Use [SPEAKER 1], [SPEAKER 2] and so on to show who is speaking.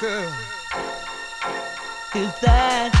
[SPEAKER 1] girl. Is that